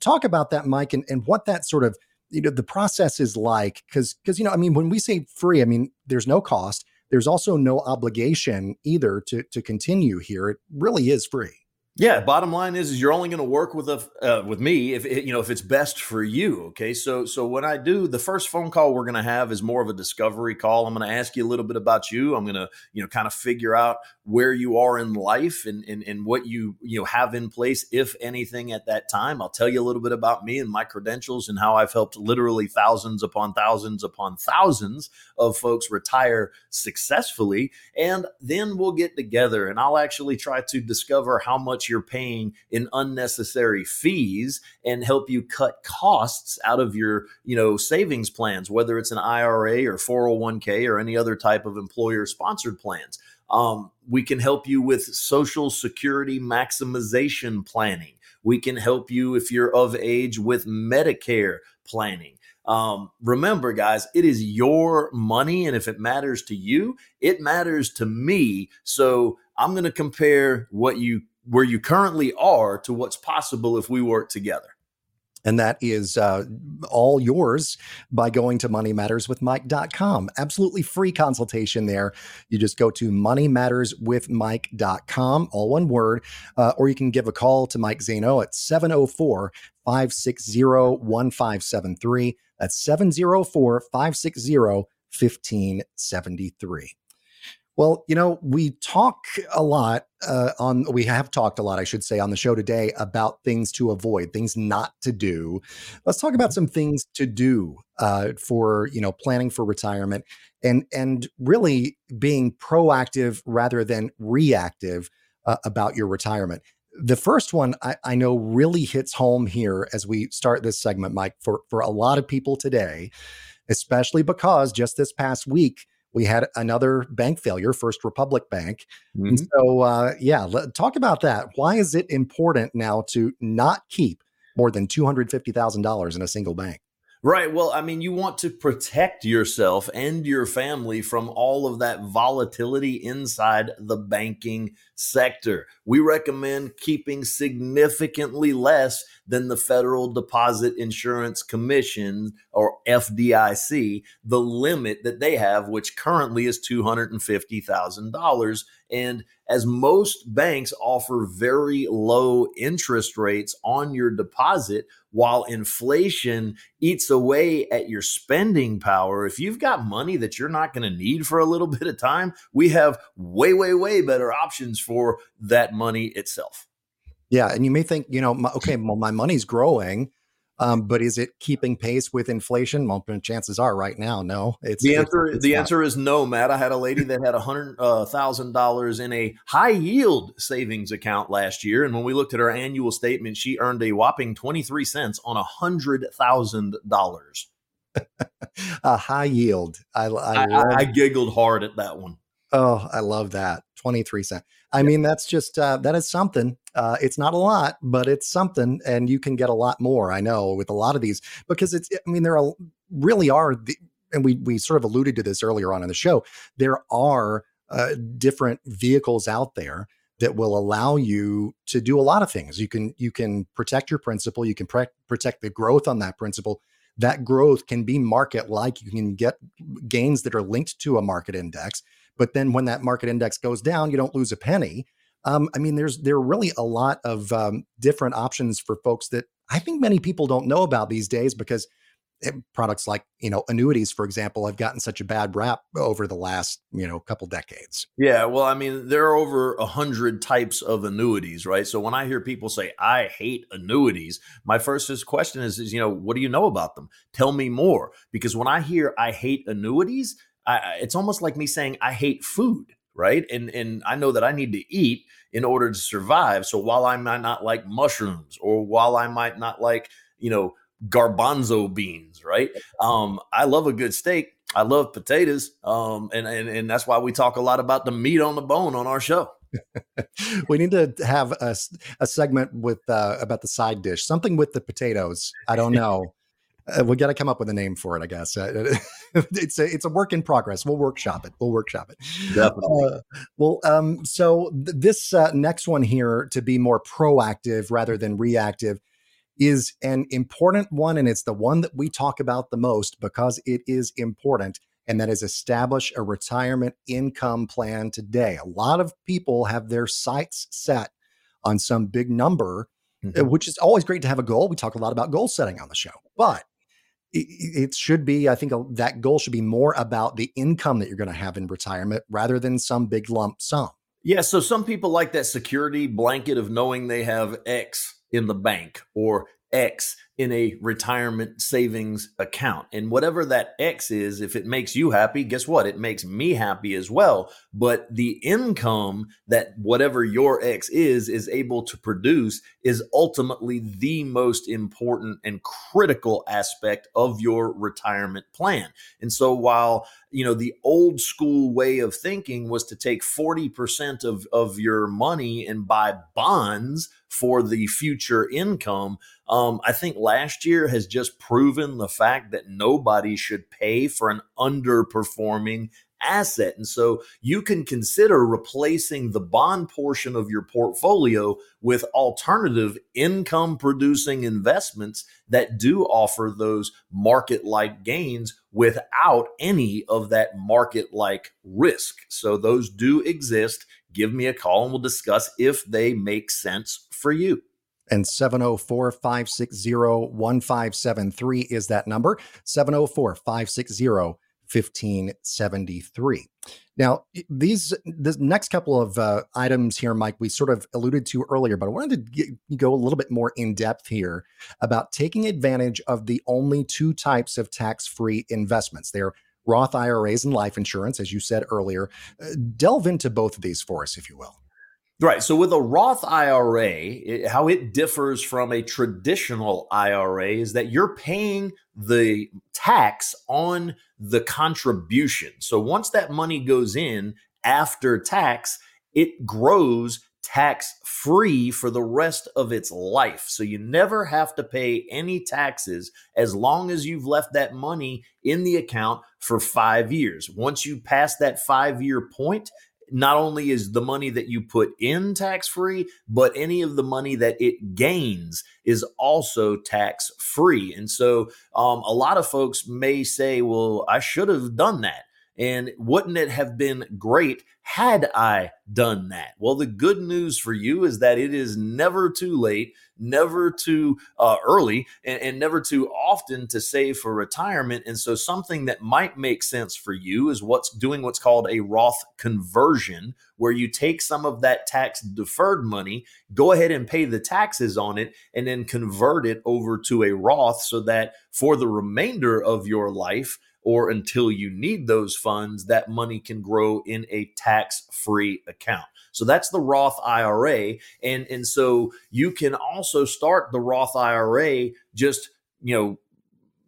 Talk about that, Mike, and, and what that sort of you know the process is like, because because you know I mean when we say free, I mean there's no cost. There's also no obligation either to to continue here. It really is free. Yeah, bottom line is, is you're only going to work with a uh, with me if it, you know if it's best for you. Okay, so so when I do the first phone call we're going to have is more of a discovery call. I'm going to ask you a little bit about you. I'm going to you know kind of figure out where you are in life and, and and what you you know have in place, if anything, at that time. I'll tell you a little bit about me and my credentials and how I've helped literally thousands upon thousands upon thousands of folks retire successfully, and then we'll get together and I'll actually try to discover how much you're paying in unnecessary fees and help you cut costs out of your, you know, savings plans, whether it's an IRA or 401k or any other type of employer sponsored plans. Um, we can help you with social security maximization planning. We can help you if you're of age with Medicare planning. Um, remember, guys, it is your money. And if it matters to you, it matters to me. So I'm going to compare what you where you currently are to what's possible if we work together. And that is uh, all yours by going to moneymatterswithmike.com. Absolutely free consultation there. You just go to moneymatterswithmike.com, all one word, uh, or you can give a call to Mike Zaino at 704 560 1573. That's 704 560 1573. Well, you know, we talk a lot uh, on, we have talked a lot, I should say, on the show today about things to avoid, things not to do. Let's talk about mm-hmm. some things to do uh, for, you know, planning for retirement and, and really being proactive rather than reactive uh, about your retirement. The first one I, I know really hits home here as we start this segment, Mike, for, for a lot of people today, especially because just this past week, we had another bank failure, First Republic Bank. Mm-hmm. And so, uh, yeah, let, talk about that. Why is it important now to not keep more than $250,000 in a single bank? Right. Well, I mean, you want to protect yourself and your family from all of that volatility inside the banking sector. We recommend keeping significantly less than the Federal Deposit Insurance Commission or FDIC, the limit that they have, which currently is $250,000. And as most banks offer very low interest rates on your deposit, while inflation eats away at your spending power, if you've got money that you're not going to need for a little bit of time, we have way, way, way better options for that money itself. Yeah, and you may think, you know, my, okay, well, my money's growing, um, but is it keeping pace with inflation? Well, chances are, right now, no. It's the answer. It's, it's the not. answer is no, Matt. I had a lady that had a hundred uh, dollars in a high yield savings account last year, and when we looked at her annual statement, she earned a whopping twenty three cents on a hundred thousand dollars. a high yield. I I, I, I giggled hard at that one. Oh, I love that. 23 cents. I mean, that's just, uh, that is something. Uh, it's not a lot, but it's something. And you can get a lot more, I know, with a lot of these because it's, I mean, there are really are, the, and we, we sort of alluded to this earlier on in the show, there are uh, different vehicles out there that will allow you to do a lot of things. You can, you can protect your principal, you can pre- protect the growth on that principal that growth can be market like you can get gains that are linked to a market index but then when that market index goes down, you don't lose a penny. Um, I mean, there's there are really a lot of um, different options for folks that I think many people don't know about these days because it, eh, products like you know annuities, for example, have gotten such a bad rap over the last you know couple decades. Yeah, well, I mean, there are over a hundred types of annuities, right? So when I hear people say I hate annuities, my first question is, is you know, what do you know about them? Tell me more, because when I hear I hate annuities, I, it's almost like me saying I hate food, right? And and I know that I need to eat in order to survive. So while I might not like mushrooms, or while I might not like you know garbanzo beans, right? Um, I love a good steak. I love potatoes, um, and, and and that's why we talk a lot about the meat on the bone on our show. we need to have a, a segment with uh, about the side dish, something with the potatoes. I don't know. Uh, we got to come up with a name for it, I guess. Uh, it's a it's a work in progress. We'll workshop it. We'll workshop it. Definitely. Uh, well, um, so th- this uh, next one here to be more proactive rather than reactive is an important one, and it's the one that we talk about the most because it is important, and that is establish a retirement income plan today. A lot of people have their sights set on some big number, mm-hmm. which is always great to have a goal. We talk a lot about goal setting on the show, but it, should be, I think that goal should be more about the income that you're going to have in retirement rather than some big lump sum. Yeah. So some people like that security blanket of knowing they have X in the bank or X in a retirement savings account. And whatever that X is, if it makes you happy, guess what? It makes me happy as well. But the income that whatever your X is, is able to produce is ultimately the most important and critical aspect of your retirement plan. And so while you know the old school way of thinking was to take 40% of, of your money and buy bonds for the future income um, i think last year has just proven the fact that nobody should pay for an underperforming asset. And so you can consider replacing the bond portion of your portfolio with alternative income producing investments that do offer those market like gains without any of that market like risk. So those do exist. Give me a call and we'll discuss if they make sense for you and 704 560 1573 is that number 704 560 1573. Now, these the next couple of uh, items here, Mike, we sort of alluded to earlier, but I wanted to get, go a little bit more in depth here about taking advantage of the only two types of tax-free investments. They're Roth IRAs and life insurance, as you said earlier. Uh, delve into both of these for us, if you will. Right. So with a Roth IRA, it, how it differs from a traditional IRA is that you're paying the tax on the contribution. So once that money goes in after tax, it grows tax free for the rest of its life. So you never have to pay any taxes as long as you've left that money in the account for five years. Once you pass that five year point, not only is the money that you put in tax free, but any of the money that it gains is also tax free. And so um, a lot of folks may say, well, I should have done that. And wouldn't it have been great had I done that? Well, the good news for you is that it is never too late, never too uh, early, and, and never too often to save for retirement. And so, something that might make sense for you is what's doing what's called a Roth conversion, where you take some of that tax deferred money, go ahead and pay the taxes on it, and then convert it over to a Roth so that for the remainder of your life, or until you need those funds, that money can grow in a tax free account. So that's the Roth IRA. And, and so you can also start the Roth IRA just, you know,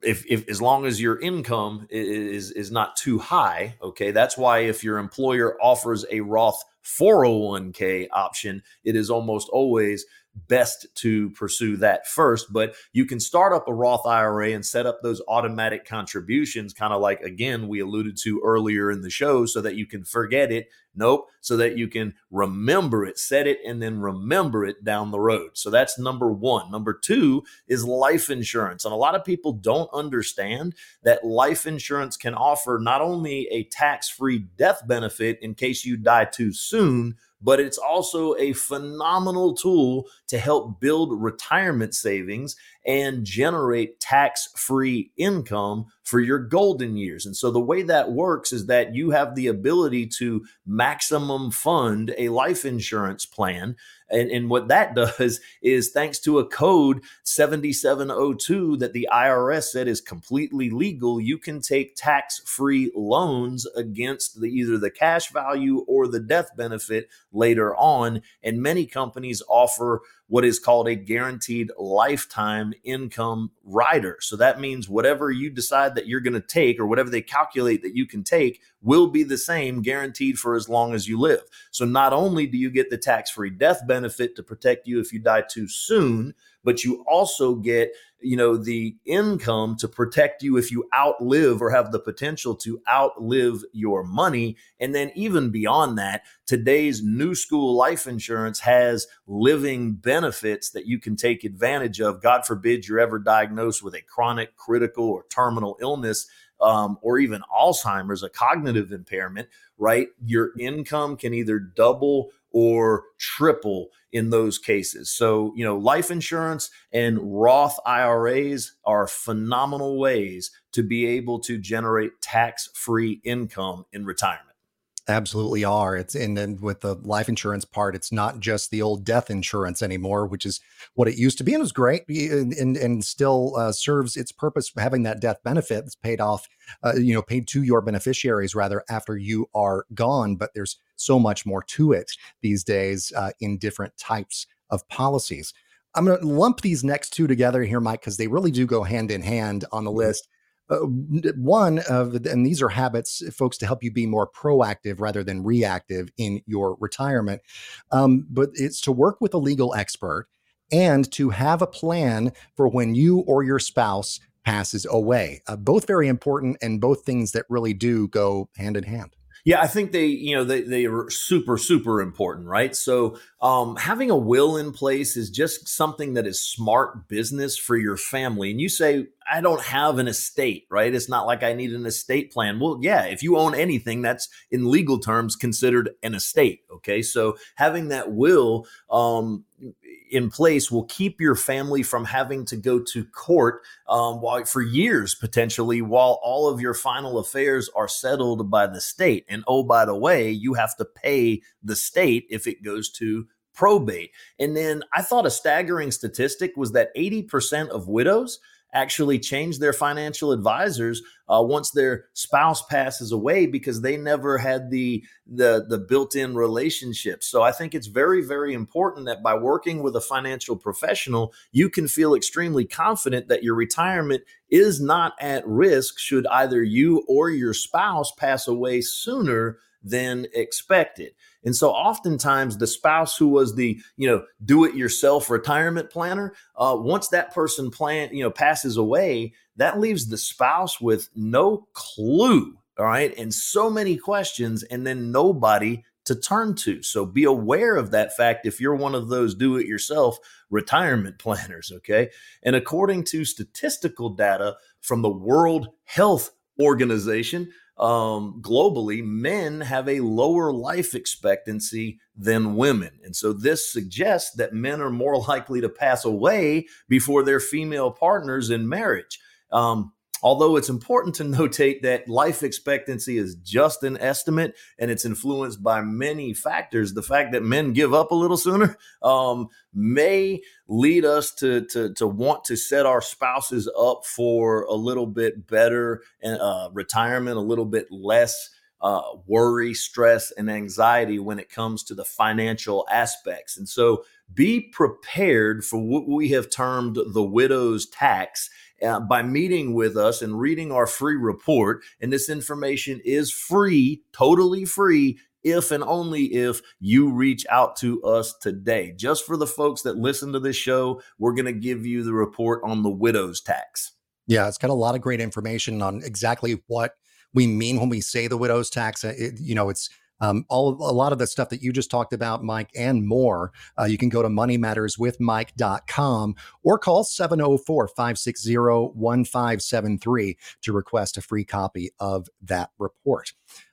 if, if as long as your income is is not too high, okay, that's why if your employer offers a Roth 401k option, it is almost always best to pursue that first. But you can start up a Roth IRA and set up those automatic contributions, kind of like, again, we alluded to earlier in the show, so that you can forget it. Nope. So that you can remember it, set it, and then remember it down the road. So that's number one. Number two is life insurance. And a lot of people don't understand that life insurance can offer not only a tax free death benefit in case you die too soon but it's also a phenomenal tool to help build retirement savings and generate tax free income for your golden years. And so the way that works is that you have the ability to maximum fund a life insurance plan. And, and what that does is thanks to a code 7702 that the IRS said is completely legal, you can take tax free loans against the, either the cash value or the death benefit later on. And many companies offer what is called a guaranteed lifetime income rider. So that means whatever you decide that you're going to take or whatever they calculate that you can take will be the same guaranteed for as long as you live. So not only do you get the tax free death benefit to protect you if you die too soon, but you also get you know the income to protect you if you outlive or have the potential to outlive your money and then even beyond that today's new school life insurance has living benefits that you can take advantage of god forbid you're ever diagnosed with a chronic critical or terminal illness um, or even Alzheimer's, a cognitive impairment, right? Your income can either double or triple in those cases. So, you know, life insurance and Roth IRAs are phenomenal ways to be able to generate tax free income in retirement. Absolutely are. It's and then with the life insurance part, it's not just the old death insurance anymore, which is what it used to be and was great and and, and still uh, serves its purpose having that death benefit that's paid off, uh, you know, paid to your beneficiaries rather after you are gone. But there's so much more to it these days uh, in different types of policies. I'm going to lump these next two together here, Mike, because they really do go hand in hand on the mm-hmm. list. Uh, one of and these are habits folks to help you be more proactive rather than reactive in your retirement um, but it's to work with a legal expert and to have a plan for when you or your spouse passes away uh, both very important and both things that really do go hand in hand yeah, I think they, you know, they, they are super, super important, right? So um, having a will in place is just something that is smart business for your family. And you say, I don't have an estate, right? It's not like I need an estate plan. Well, yeah, if you own anything, that's in legal terms considered an estate. Okay. So having that will um, in place will keep your family from having to go to court um, while, for years potentially while all of your final affairs are settled by the state. And oh, by the way, you have to pay the state if it goes to probate. And then I thought a staggering statistic was that 80% of widows actually change their financial advisors uh, once their spouse passes away because they never had the the the built-in relationship. So I think it's very very important that by working with a financial professional, you can feel extremely confident that your retirement is not at risk should either you or your spouse pass away sooner than expected. And so oftentimes the spouse who was the, you know, do it yourself retirement planner, uh, once that person plan, you know, passes away, that leaves the spouse with no clue. All right. And so many questions and then nobody to turn to. So be aware of that fact if you're one of those do it yourself retirement planners. Okay. And according to statistical data from the World Health Organization, um, globally, men have a lower life expectancy than women. And so this suggests that men are more likely to pass away before their female partners in marriage. Um, Although it's important to notate that life expectancy is just an estimate and it's influenced by many factors, the fact that men give up a little sooner um, may lead us to, to, to want to set our spouses up for a little bit better uh, retirement, a little bit less uh, worry, stress, and anxiety when it comes to the financial aspects. And so be prepared for what we have termed the widow's tax uh, by meeting with us and reading our free report. And this information is free, totally free. If and only if you reach out to us today. Just for the folks that listen to this show, we're going to give you the report on the widow's tax. Yeah, it's got a lot of great information on exactly what we mean when we say the widow's tax. It, you know, it's um, all a lot of the stuff that you just talked about, Mike, and more. Uh, you can go to moneymatterswithmike.com or call 704 560 1573 to request a free copy of that report.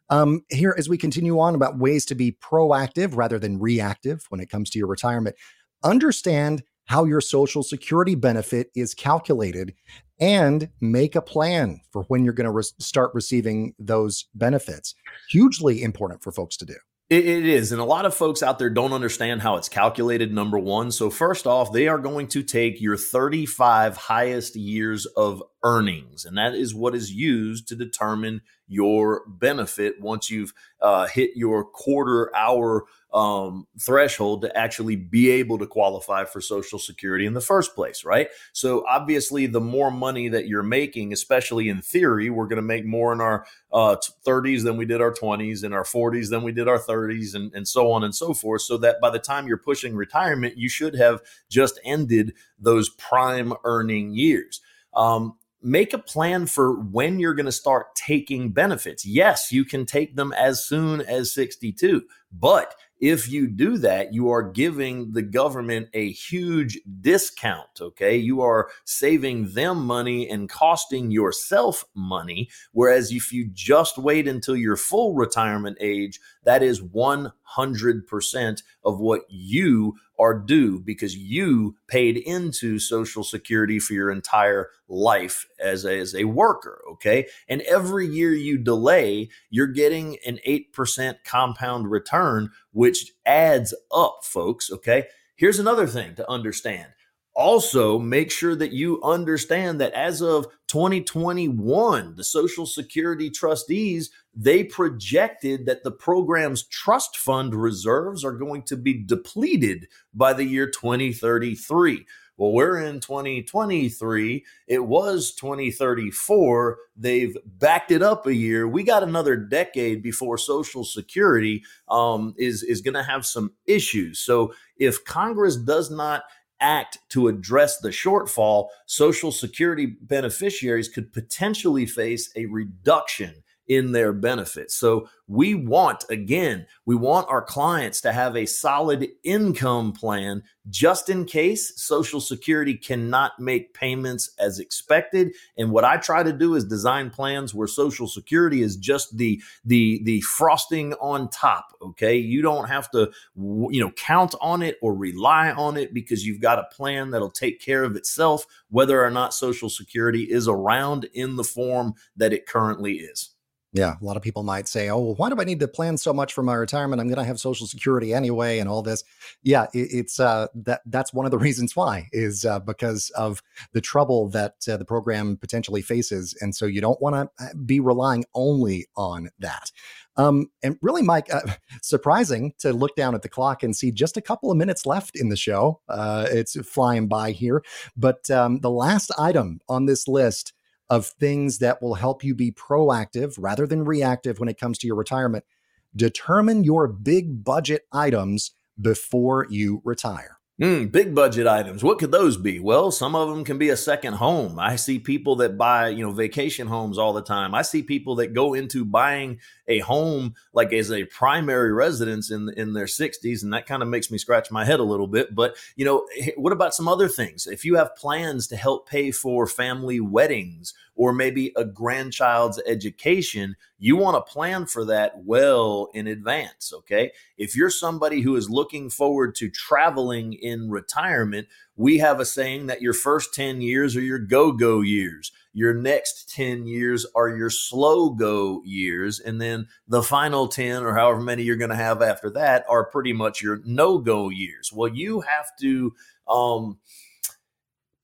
Um, here, as we continue on about ways to be proactive rather than reactive when it comes to your retirement, understand how your Social Security benefit is calculated and make a plan for when you're going to re- start receiving those benefits. Hugely important for folks to do. It, it is. And a lot of folks out there don't understand how it's calculated, number one. So, first off, they are going to take your 35 highest years of earnings, and that is what is used to determine your benefit once you've uh, hit your quarter hour um, threshold to actually be able to qualify for Social Security in the first place, right? So obviously, the more money that you're making, especially in theory, we're going to make more in our uh, 30s than we did our 20s, in our 40s than we did our 30s, and, and so on and so forth. So that by the time you're pushing retirement, you should have just ended those prime earning years. Um, make a plan for when you're going to start taking benefits. Yes, you can take them as soon as 62, but if you do that, you are giving the government a huge discount. Okay. You are saving them money and costing yourself money. Whereas if you just wait until your full retirement age, that is 100% of what you are due because you paid into Social Security for your entire life as a, as a worker. Okay. And every year you delay, you're getting an 8% compound return, which adds up, folks. Okay. Here's another thing to understand also make sure that you understand that as of 2021 the social security trustees they projected that the program's trust fund reserves are going to be depleted by the year 2033 well we're in 2023 it was 2034 they've backed it up a year. We got another decade before social security um, is is going to have some issues. So if congress does not act to address the shortfall, Social Security beneficiaries could potentially face a reduction in their benefits. So we want, again, we want our clients to have a solid income plan just in case Social Security cannot make payments as expected. And what I try to do is design plans where Social Security is just the the the frosting on top. Okay, you don't have to you know count on it or rely on it because you've got a plan that'll take care of itself, whether or not Social Security is around in the form that it currently is. Yeah, a lot of people might say, "Oh, well, why do I need to plan so much for my retirement? I'm going to have Social Security anyway, and all this." Yeah, it, it's uh, that that's one of the reasons why is uh, because of the trouble that uh, the program potentially faces, and so you don't want to uh, be relying only on that. Um, and really, Mike, uh, surprising to look down at the clock and see just a couple of minutes left in the show. Uh, it's flying by here, but um, the last item on this list of things that will help you be proactive rather than reactive when it comes to your retirement. Determine your big budget items before you retire. Mm, big budget items. What could those be? Well, some of them can be a second home. I see people that buy, you know, vacation homes all the time. I see people that go into buying a home like as a primary residence in in their 60s and that kind of makes me scratch my head a little bit but you know what about some other things if you have plans to help pay for family weddings or maybe a grandchild's education you want to plan for that well in advance okay if you're somebody who is looking forward to traveling in retirement we have a saying that your first 10 years are your go go years. Your next 10 years are your slow go years. And then the final 10 or however many you're going to have after that are pretty much your no go years. Well, you have to, um,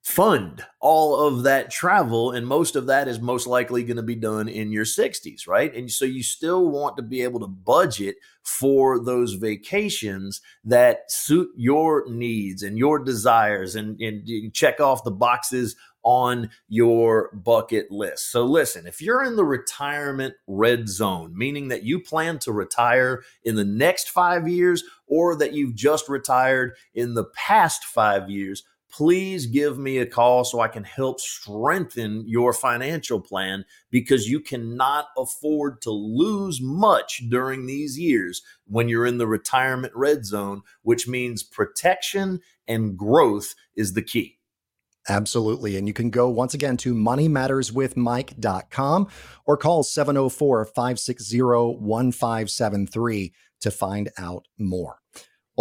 fund all of that travel and most of that is most likely going to be done in your 60s right and so you still want to be able to budget for those vacations that suit your needs and your desires and, and check off the boxes on your bucket list. So, listen, if you're in the retirement red zone, meaning that you plan to retire in the next five years or that you've just retired in the past five years, please give me a call so I can help strengthen your financial plan because you cannot afford to lose much during these years when you're in the retirement red zone, which means protection and growth is the key. Absolutely. And you can go once again to moneymatterswithmike.com or call 704 560 1573 to find out more.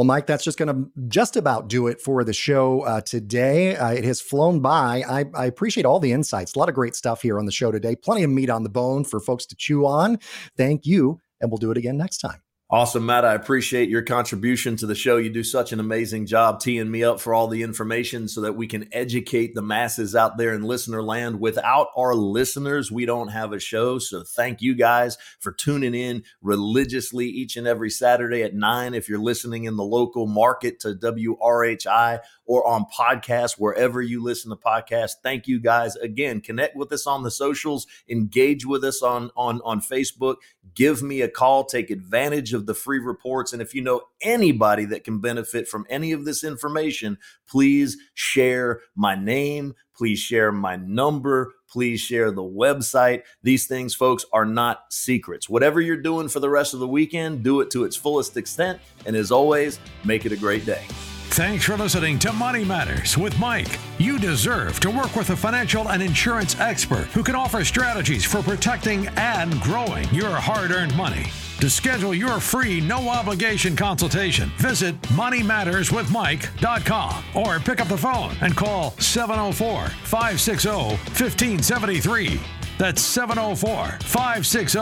Well, Mike, that's just going to just about do it for the show uh, today. Uh, it has flown by. I, I, appreciate all the insights. A lot of great stuff here on the show today. Plenty of meat on the bone for folks to chew on. Thank you. And we'll do it again next time. Awesome, Matt. I appreciate your contribution to the show. You do such an amazing job teeing me up for all the information so that we can educate the masses out there in listener land. Without our listeners, we don't have a show. So thank you guys for tuning in religiously each and every Saturday at nine. If you're listening in the local market to WRHI or on podcasts, wherever you listen to podcasts, thank you guys again. Connect with us on the socials, engage with us on, on, on Facebook, give me a call, take advantage of the free reports. And if you know anybody that can benefit from any of this information, please share my name. Please share my number. Please share the website. These things, folks, are not secrets. Whatever you're doing for the rest of the weekend, do it to its fullest extent. And as always, make it a great day. Thanks for listening to Money Matters with Mike. You deserve to work with a financial and insurance expert who can offer strategies for protecting and growing your hard earned money. To schedule your free, no obligation consultation, visit moneymatterswithmike.com or pick up the phone and call 704 560 1573. That's 704 560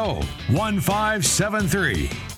1573.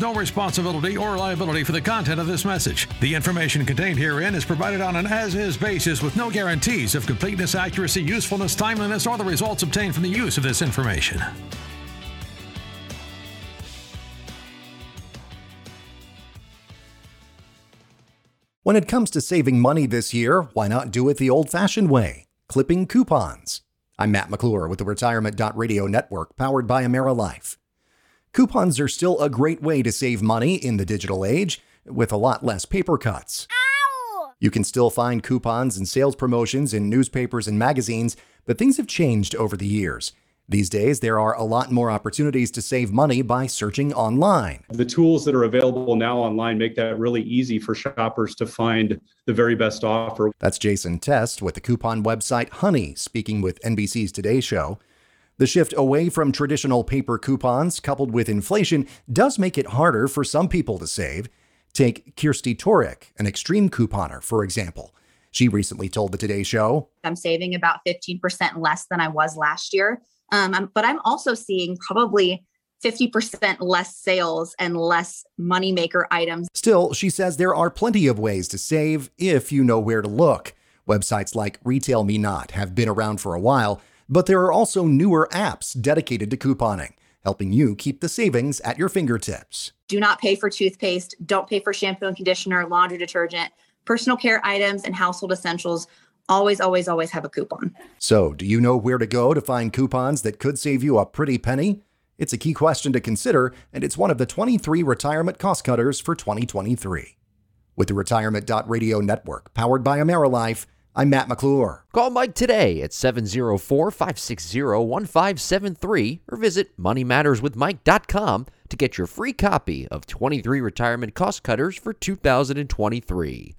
no responsibility or liability for the content of this message. The information contained herein is provided on an as is basis with no guarantees of completeness, accuracy, usefulness, timeliness, or the results obtained from the use of this information. When it comes to saving money this year, why not do it the old fashioned way? Clipping coupons. I'm Matt McClure with the Retirement.radio network powered by AmeriLife. Coupons are still a great way to save money in the digital age with a lot less paper cuts. Ow! You can still find coupons and sales promotions in newspapers and magazines, but things have changed over the years. These days, there are a lot more opportunities to save money by searching online. The tools that are available now online make that really easy for shoppers to find the very best offer. That's Jason Test with the coupon website Honey, speaking with NBC's Today Show. The shift away from traditional paper coupons, coupled with inflation, does make it harder for some people to save. Take Kirsty Torek, an extreme couponer, for example. She recently told the Today Show I'm saving about 15% less than I was last year. Um, but I'm also seeing probably 50% less sales and less moneymaker items. Still, she says there are plenty of ways to save if you know where to look. Websites like Retail Me Not have been around for a while, but there are also newer apps dedicated to couponing, helping you keep the savings at your fingertips. Do not pay for toothpaste, don't pay for shampoo and conditioner, laundry detergent, personal care items, and household essentials always, always, always have a coupon. So, do you know where to go to find coupons that could save you a pretty penny? It's a key question to consider, and it's one of the 23 retirement cost cutters for 2023. With the Retirement.radio network powered by AmeriLife, I'm Matt McClure. Call Mike today at 704 560 1573 or visit MoneyMattersWithMike.com to get your free copy of 23 Retirement Cost Cutters for 2023.